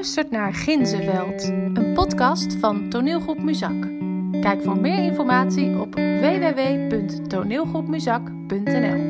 luistert naar Ginzenveld, een podcast van toneelgroep Muzak. Kijk voor meer informatie op www.toneelgroepmuzak.nl.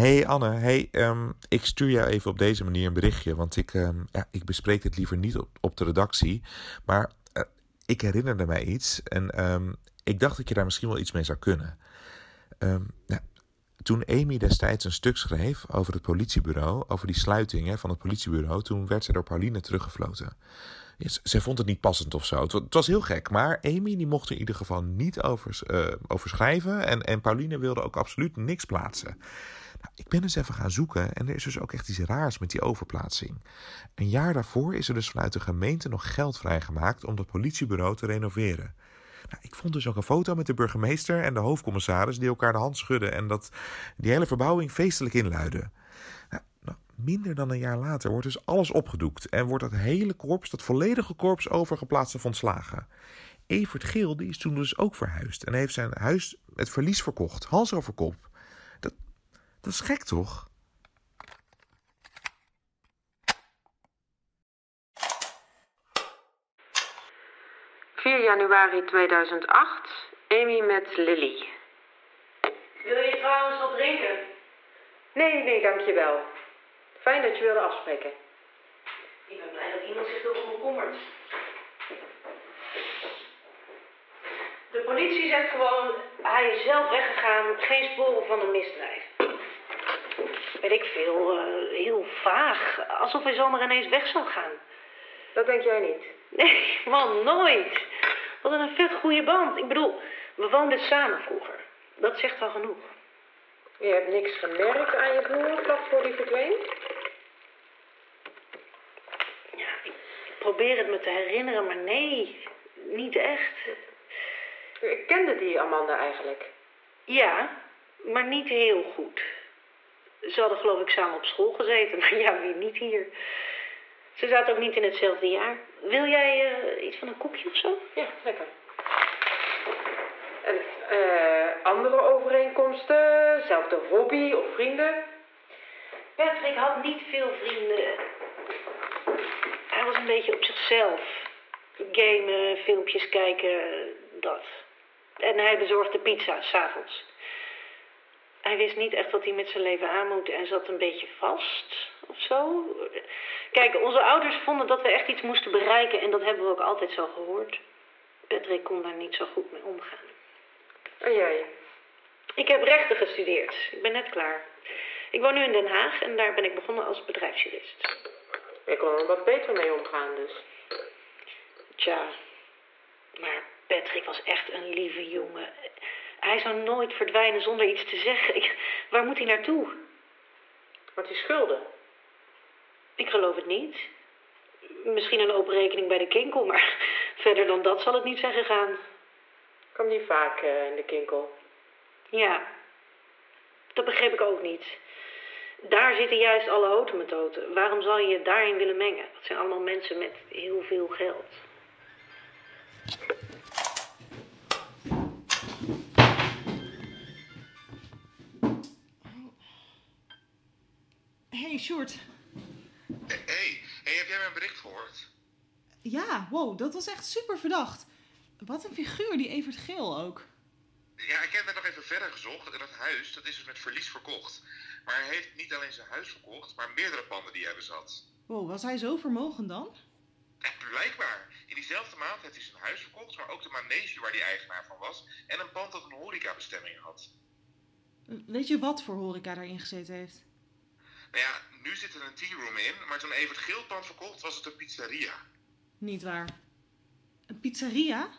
Hey Anne, hey, ehm, ik stuur jou even op deze manier een berichtje, want ik, ehm, ja, ik bespreek het liever niet op, op de redactie. Maar uh, ik herinnerde mij iets en ehm, ik dacht dat je daar misschien wel iets mee zou kunnen. Toen Amy destijds een stuk schreef over het politiebureau, over die sluitingen van het politiebureau, toen werd ze door Pauline teruggefloten. Zij vond het niet passend of zo. Het, was heel gek, maar Amy die mocht er in ieder geval niet over, uh, over schrijven en, en Pauline wilde ook absoluut niks plaatsen. Nou, ik ben eens even gaan zoeken en er is dus ook echt iets raars met die overplaatsing. Een jaar daarvoor is er dus vanuit de gemeente nog geld vrijgemaakt om dat politiebureau te renoveren. Nou, ik vond dus ook een foto met de burgemeester en de hoofdcommissaris die elkaar de hand schudden en dat die hele verbouwing feestelijk inluiden. Nou, nou, minder dan een jaar later wordt dus alles opgedoekt en wordt dat hele korps, dat volledige korps, overgeplaatst of ontslagen. Evert Geel die is toen dus ook verhuisd en heeft zijn huis met verlies verkocht, hals over kop. Dat is gek toch? ...4 januari 2008, Amy met Lily. Wil je trouwens wat drinken? Nee, nee, dankjewel. Fijn dat je wilde afspreken. Ik ben blij dat iemand zich erom bekommert. De politie zegt gewoon, hij is zelf weggegaan, geen sporen van een misdrijf weet ik veel, uh, heel vaag. Alsof hij zomaar ineens weg zou gaan. Dat denk jij niet? Nee, man, nooit. Wat een vet goede band. Ik bedoel, we woonden samen vroeger. Dat zegt wel genoeg. Je hebt niks gemerkt aan je broer vlak voor die verdween? Ja, ik probeer het me te herinneren, maar nee, niet echt. Kende die Amanda eigenlijk? Ja, maar niet heel goed. Ze hadden geloof ik samen op school gezeten, maar ja, wie niet hier. Ze zaten ook niet in hetzelfde jaar. Wil jij uh, iets van een koekje of zo? Ja, lekker. En uh, andere overeenkomsten? Zelfde hobby of vrienden? Patrick had niet veel vrienden. Hij was een beetje op zichzelf. Gamen, filmpjes kijken, dat. En hij bezorgde pizza s'avonds. Hij wist niet echt wat hij met zijn leven aan moet en zat een beetje vast of zo. Kijk, onze ouders vonden dat we echt iets moesten bereiken en dat hebben we ook altijd zo gehoord. Patrick kon daar niet zo goed mee omgaan. En jij? Ik heb rechten gestudeerd. Ik ben net klaar. Ik woon nu in Den Haag en daar ben ik begonnen als bedrijfsjurist. Ik kon er wat beter mee omgaan dus. Tja, maar Patrick was echt een lieve jongen. Hij zou nooit verdwijnen zonder iets te zeggen. Ik, waar moet hij naartoe? Wat hij schulden? Ik geloof het niet. Misschien een open rekening bij de kinkel, maar verder dan dat zal het niet zijn gegaan. Kwam die vaak uh, in de kinkel? Ja, dat begreep ik ook niet. Daar zitten juist alle houten Waarom zal je je daarin willen mengen? Dat zijn allemaal mensen met heel veel geld. Hey, Sjoerd. Hey, hey, heb jij mijn bericht gehoord? Ja, wow, dat was echt super verdacht. Wat een figuur, die Evert Geel ook. Ja, ik heb net nog even verder gezocht. En dat huis, dat is dus met verlies verkocht. Maar hij heeft niet alleen zijn huis verkocht, maar meerdere panden die hij bezat. Wow, was hij zo vermogend dan? Ja, blijkbaar. In diezelfde maand heeft hij zijn huis verkocht, maar ook de manege waar hij eigenaar van was. En een pand dat een horecabestemming had. Weet je wat voor horeca daarin gezeten heeft? Nou ja, nu zit er een tea room in, maar toen even het geelpand verkocht was het een pizzeria. Niet waar. Een pizzeria?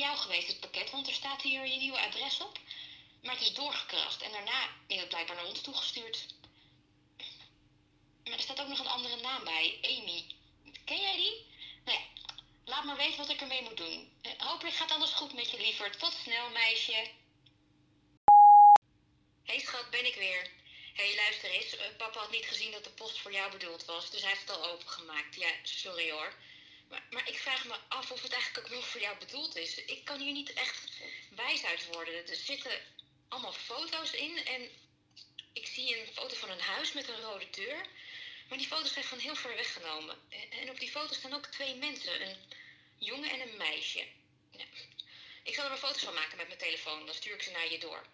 Jou geweest, het pakket, want er staat hier je nieuwe adres op. Maar het is doorgekrast en daarna is het blijkbaar naar ons toegestuurd. Maar er staat ook nog een andere naam bij, Amy. Ken jij die? Nou ja, laat maar weten wat ik ermee moet doen. Eh, hopelijk gaat alles goed met je, lieverd. Tot snel, meisje. Hey schat, ben ik weer. Hey, luister eens. Eh, papa had niet gezien dat de post voor jou bedoeld was, dus hij heeft het al opengemaakt. Ja, sorry hoor. Maar, maar ik vraag me af of het eigenlijk ook nog voor jou bedoeld is. Ik kan hier niet echt wijs uit worden. Er zitten allemaal foto's in en ik zie een foto van een huis met een rode deur. Maar die foto's zijn van heel ver weggenomen. En- op die foto's staan ook twee mensen. Een jongen en een meisje. Ik zal er wel foto's van maken met mijn telefoon. Dan stuur ik ze naar je door.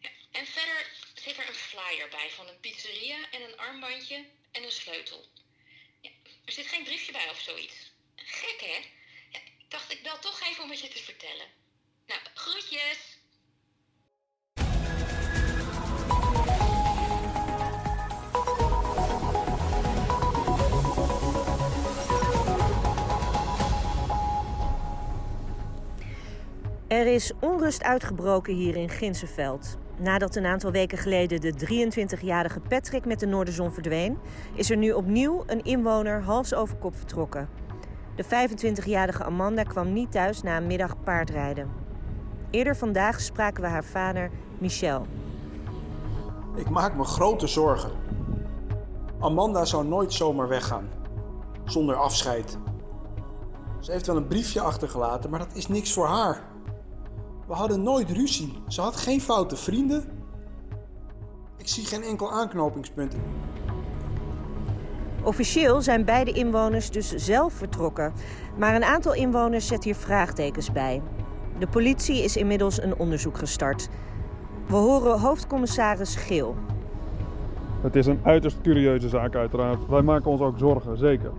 Ja. En verder zit er een flyer bij van een pizzeria en een armbandje en een sleutel. Er zit geen briefje bij of zoiets. Gek hè? Ik dacht ik bel toch even om het je te vertellen. Nou, groetjes! Er is onrust uitgebroken hier in Ginsenveld. Nadat een aantal weken geleden de 23-jarige Patrick met de Noorderzon verdween, is er nu opnieuw een inwoner hals over kop vertrokken. De 25-jarige Amanda kwam niet thuis na een middag paardrijden. Eerder vandaag spraken we haar vader Michel. Ik maak me grote zorgen. Amanda zou nooit zomaar weggaan. Zonder afscheid. Ze heeft wel een briefje achtergelaten, maar dat is niks voor haar. We hadden nooit ruzie. Ze had geen foute vrienden. Ik zie geen enkel aanknopingspunt. Officieel zijn beide inwoners dus zelf vertrokken, maar een aantal inwoners zet hier vraagtekens bij. De politie is inmiddels een onderzoek gestart. We horen hoofdcommissaris Geel. Het is een uiterst curieuze zaak uiteraard. Wij maken ons ook zorgen, zeker.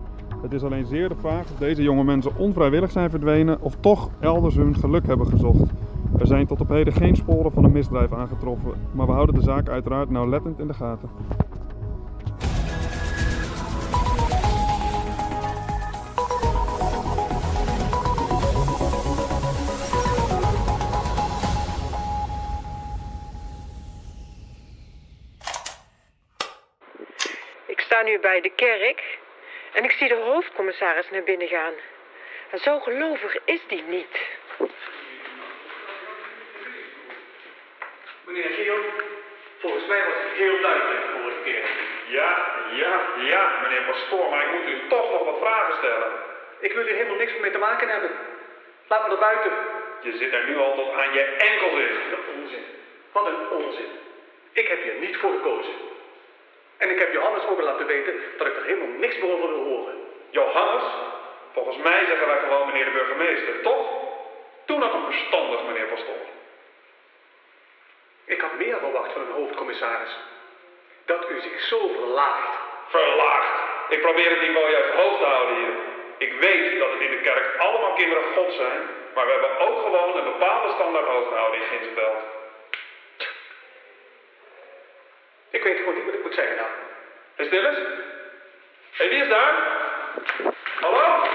Het is alleen zeer de vraag of deze jonge mensen onvrijwillig zijn verdwenen of toch elders hun geluk hebben gezocht. Er zijn tot op heden geen sporen van een misdrijf aangetroffen, maar we houden de zaak uiteraard nauwlettend in de gaten. Sta nu bij de kerk en ik zie de hoofdcommissaris naar binnen gaan. En zo gelovig is die niet. Meneer Giel, volgens mij was het heel duidelijk de vorige keer. Ja, ja, ja, meneer Pastoor, maar ik moet u toch nog wat vragen stellen. Ik wil hier helemaal niks mee te maken hebben. Laat me naar buiten. Je zit er nu al tot aan je enkels in. Een onzin. Wat een onzin. Ik heb hier niet voor gekozen. En ik heb Johannes ook al laten weten dat ik er helemaal niks meer over wil horen. Johannes, volgens mij zeggen wij gewoon meneer de burgemeester, toch? Doe nou toch verstandig, meneer Pastoor. Ik had meer verwacht van een hoofdcommissaris. Dat u zich zo verlaagt. Verlaagd. Ik probeer het niveau juist hoog te houden hier. Ik weet dat het in de kerk allemaal kinderen God zijn, maar we hebben ook gewoon een bepaalde standaard hoog gehouden in Ginsenveld. Ik weet gewoon niet wat ik moet zeggen nou. Hé, stil eens. Hé, wie is daar? Hallo?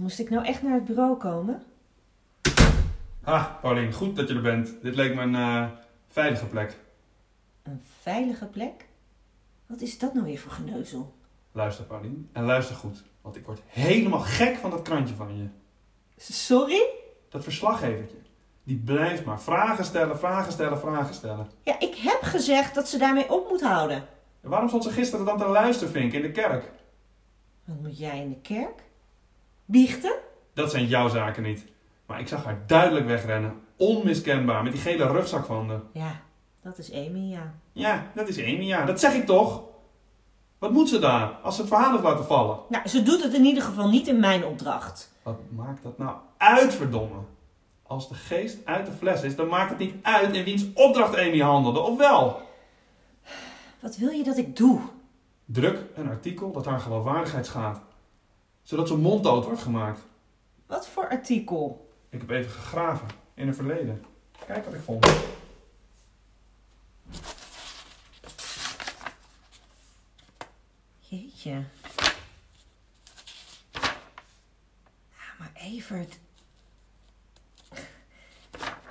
Moest ik nou echt naar het bureau komen? Ah, Paulien, goed dat je er bent. Dit leek me een eh, veilige plek. Een veilige plek? Wat is dat nou weer voor geneuzel? Luister, Paulien, en luister goed. Want ik word helemaal gek van dat krantje van je. Sorry? Dat verslaggevertje. Die blijft maar vragen stellen, vragen stellen, vragen stellen. Ja, ik heb gezegd dat ze daarmee op moet houden. En waarom stond ze gisteren dan te luistervinken in de kerk? Wat moet jij in de kerk? Biechten? Dat zijn jouw zaken niet. Maar ik zag haar duidelijk wegrennen. Onmiskenbaar, met die gele rugzak van de. Ja, dat is Amy, ja. Ja, dat is Amy, ja. Dat zeg ik toch? Wat moet ze daar als ze het verhaal heeft laten vallen? Nou, ze doet het in ieder geval niet in mijn opdracht. Wat maakt dat nou uit, verdomme? Als de geest uit de fles is, dan maakt het niet uit in wiens opdracht Amy handelde, of wel? Wat wil je dat ik doe? Druk een artikel dat haar geloofwaardigheid schaadt. Zodat ze monddood wordt gemaakt. Wat voor artikel? Ik heb even gegraven in het verleden. Kijk wat ik vond. Jeetje. Ja, maar Evert.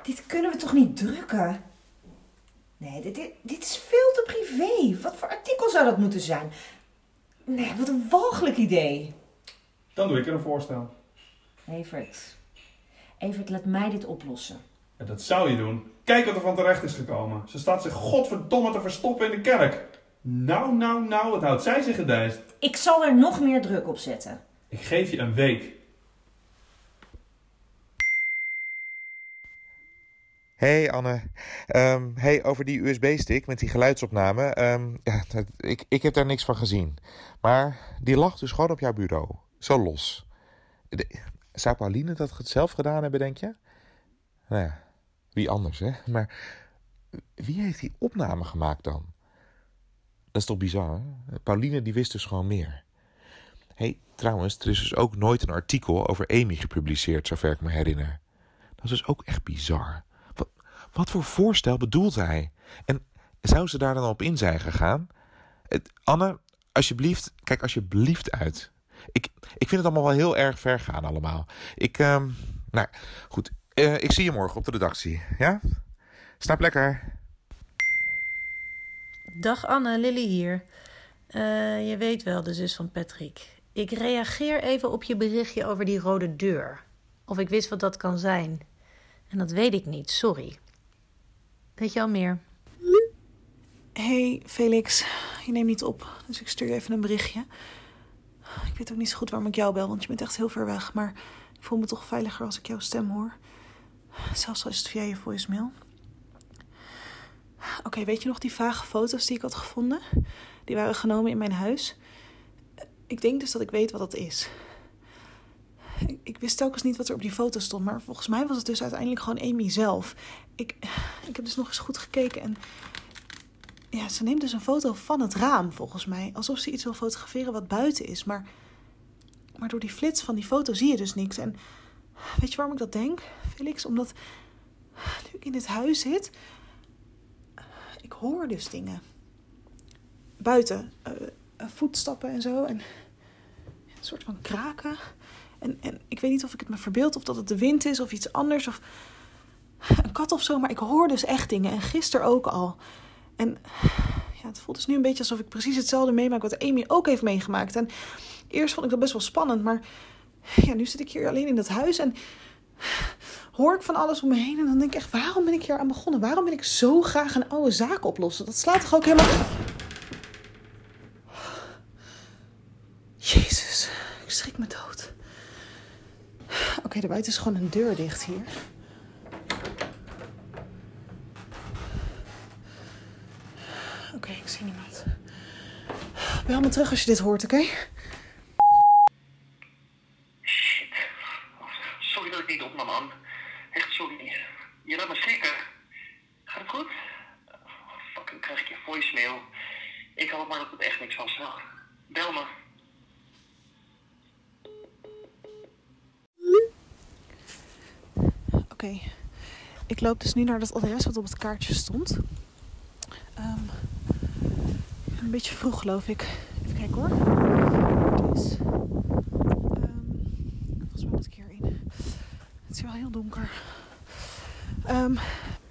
Dit kunnen we toch niet drukken? Nee, dit, dit, dit is veel te privé. Wat voor artikel zou dat moeten zijn? Nee, wat een walgelijk idee. Dan doe ik er een voorstel. Evert. Evert, laat mij dit oplossen. Ja, dat zou je doen. Kijk wat er van terecht is gekomen. Ze staat zich godverdomme te verstoppen in de kerk. Nou, nou, nou, wat houdt zij zich gedijst? Ik zal er nog meer druk op zetten. Ik geef je een week. Hey Anne, Ehm, hey, over die USB-stick met die geluidsopname. ehm, ja, dat- ik, ik heb daar niks van gezien. Maar die lag dus gewoon op jouw bureau. Zo los. De- zou Pauline dat zelf gedaan hebben, denk je? Nou ja, wie anders, hè? Maar wie heeft die opname gemaakt dan? Dat is toch bizar, hè? Pauline die wist dus gewoon meer. hey, trouwens, er is dus ook nooit een artikel over Amy gepubliceerd, zover ik me herinner. Dat is dus ook echt bizar. Wat, voor voorstel bedoelt hij? En zou ze daar dan op in zijn gegaan? Het- Anne, alsjeblieft, kijk alsjeblieft uit. Ik, ik vind het allemaal wel heel erg ver gaan allemaal. Ik, ehm, nou goed, Eh, ik zie je morgen op de redactie, ja? Snap lekker. Dag Anne, Lily hier. Eh, je weet wel, de zus van Patrick. Ik reageer even op je berichtje over die rode deur. Of ik wist wat dat kan zijn. En dat weet ik niet, sorry. Weet je al meer? Hey Felix, je neemt niet op, dus ik stuur je even een berichtje. Ik weet ook niet zo goed waarom ik jou bel, want je bent echt heel ver weg. Maar ik voel me toch veiliger als ik jouw stem hoor. Zelfs al is het via je voicemail. Oké, weet je nog die vage foto's die ik had gevonden? Die waren genomen in mijn huis. Ik denk dus dat ik weet wat dat is. Ik, wist telkens niet wat er op die foto stond, maar volgens mij was het dus uiteindelijk gewoon Amy zelf. Ik, ik heb dus nog eens goed gekeken en ja, ze neemt dus een foto van het raam, volgens mij. Alsof ze iets wil fotograferen wat buiten is. Maar, maar door die flits van die foto zie je dus niks. En weet je waarom ik dat denk, Felix? Omdat nu ik in dit huis zit, ik hoor dus dingen. Buiten. eh, eh, voetstappen en zo. En een soort van kraken. En, en ik weet niet of ik het me verbeeld of dat het de wind is of iets anders. Of een kat of zo. Maar ik hoor dus echt dingen. En gisteren ook al. En ja, het voelt dus nu een beetje alsof ik precies hetzelfde meemaak wat Amy ook heeft meegemaakt. En eerst vond ik dat best wel spannend, maar ja, nu zit ik hier alleen in dat huis en hoor ik van alles om me heen. En dan denk ik echt, waarom ben ik hier aan begonnen? Waarom wil ik zo graag een oude zaak oplossen? Dat slaat toch ook helemaal... Jezus, ik schrik me dood. Oké, de buiten is gewoon een deur dicht hier. Oké, ik zie niemand. Bel me terug als je dit hoort, oké? Sorry dat ik niet opnam, man. Echt sorry. Je laat me schrikken. Gaat het goed? Fuck, dan krijg ik je voicemail. Ik hoop maar dat het echt niks was. Nou, bel me. Oké. Ik loop dus nu naar dat adres wat op het kaartje stond. Een beetje vroeg, geloof ik. Even kijken hoor. Het is. ehm, volgens mij moet. Het is wel heel donker. Ehm,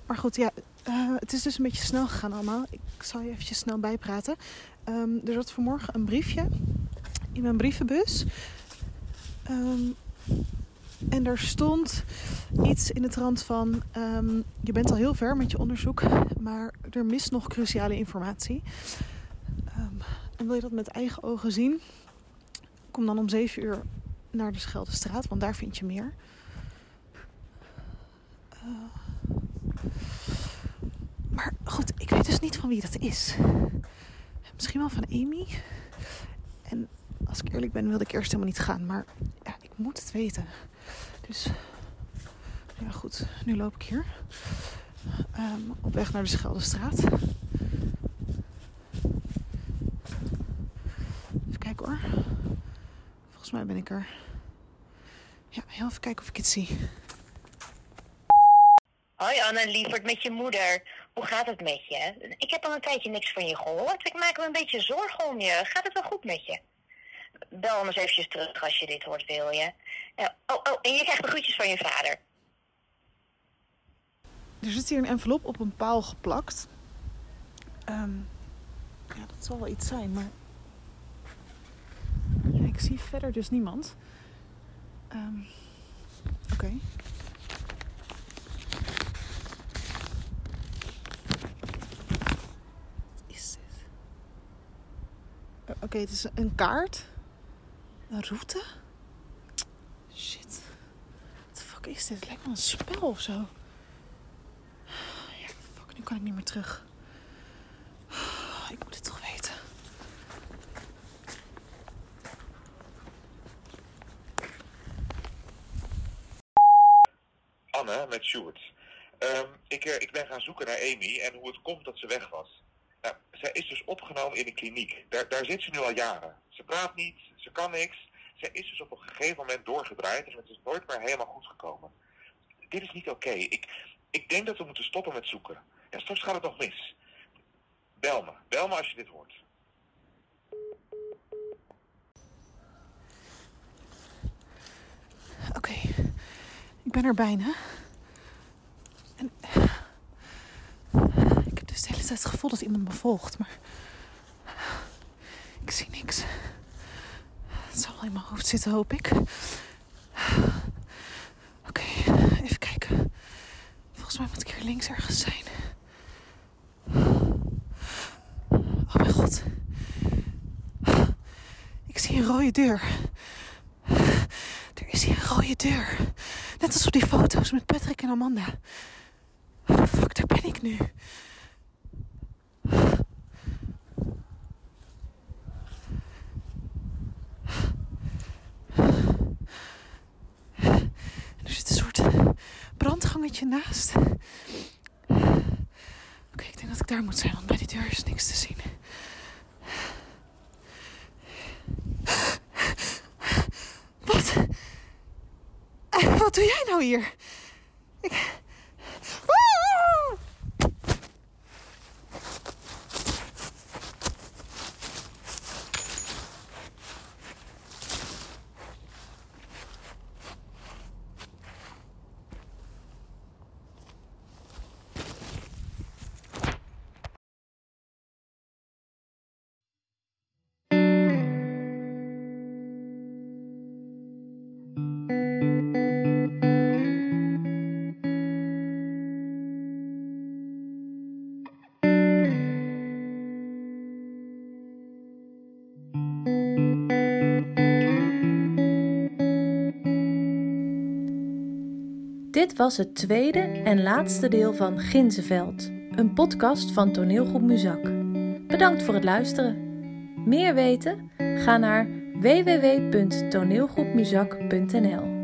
maar goed, ja. eh, het is dus een beetje snel gegaan allemaal. Ik zal je eventjes snel bijpraten. Ehm, er zat vanmorgen een briefje in mijn brievenbus. Ehm, en er stond iets in de trant van: Je bent al heel ver met je onderzoek, maar er mist nog cruciale informatie. En wil je dat met eigen ogen zien? Kom dan om 7 uur naar de Scheldestraat, want daar vind je meer. Eh, maar goed, ik weet dus niet van wie dat is. Misschien wel van Amy. Als ik eerlijk ben, wilde ik eerst helemaal niet gaan. Maar ja, ik moet het weten. Dus ja, goed. Nu loop ik hier. Ehm, op weg naar de Scheldestraat. Even kijken hoor. Volgens mij ben ik er. Ja, heel even kijken of ik het zie. Hoi Anne, lieverd met je moeder. Hoe gaat het met je? Ik heb al een tijdje niks van je gehoord. Ik maak me een beetje zorgen om je. Gaat het wel goed met je? Bel anders eventjes terug als je dit hoort, wil je? Oh, oh, en je krijgt de groetjes van je vader. Er zit hier een envelop op een paal geplakt. Ehm, ja, dat zal wel iets zijn, maar. Ik zie verder dus niemand. Ehm, Oké. Wat is dit? Oké, het is een kaart. Een route. Shit. Wat de fuck is dit? Het lijkt wel een spel of zo. Ja, fuck, nu kan ik niet meer terug. Ik moet het toch met Sjoerd. Ehm, ik, eh, ik ben gaan zoeken naar Amy en hoe het komt dat ze weg was. Nou, zij is dus opgenomen in een kliniek. Daar, daar zit ze nu al jaren. Ze praat niet, ze kan niks. Zij is dus op een gegeven moment doorgedraaid en het is nooit meer helemaal goed gekomen. Dit is niet oké. Ik, ik denk dat we moeten stoppen met zoeken. Ja, straks gaat het nog mis. Bel me. Bel me als je dit hoort. Oké, ik ben er bijna. En ik heb dus de hele tijd het gevoel dat iemand me volgt, maar ik zie niks. Het zal wel in mijn hoofd zitten, hoop ik. Oké, even kijken. Volgens mij moet ik hier links ergens zijn. Oh mijn god. Ik zie een rode deur. Er is hier een rode deur. Net als op die foto's met Patrick en Amanda. Fuck, daar ben ik nu. Er zit een soort brandgangetje naast. Oké, ik denk dat ik daar moet zijn, want bij die deur is niks te zien. Doe jij nou hier? Ik... Dit was het tweede en laatste deel van Ginzenveld, een podcast van toneelgroep Muzak. Bedankt voor het luisteren. Meer weten? Ga naar www.toneelgroepmuzak.nl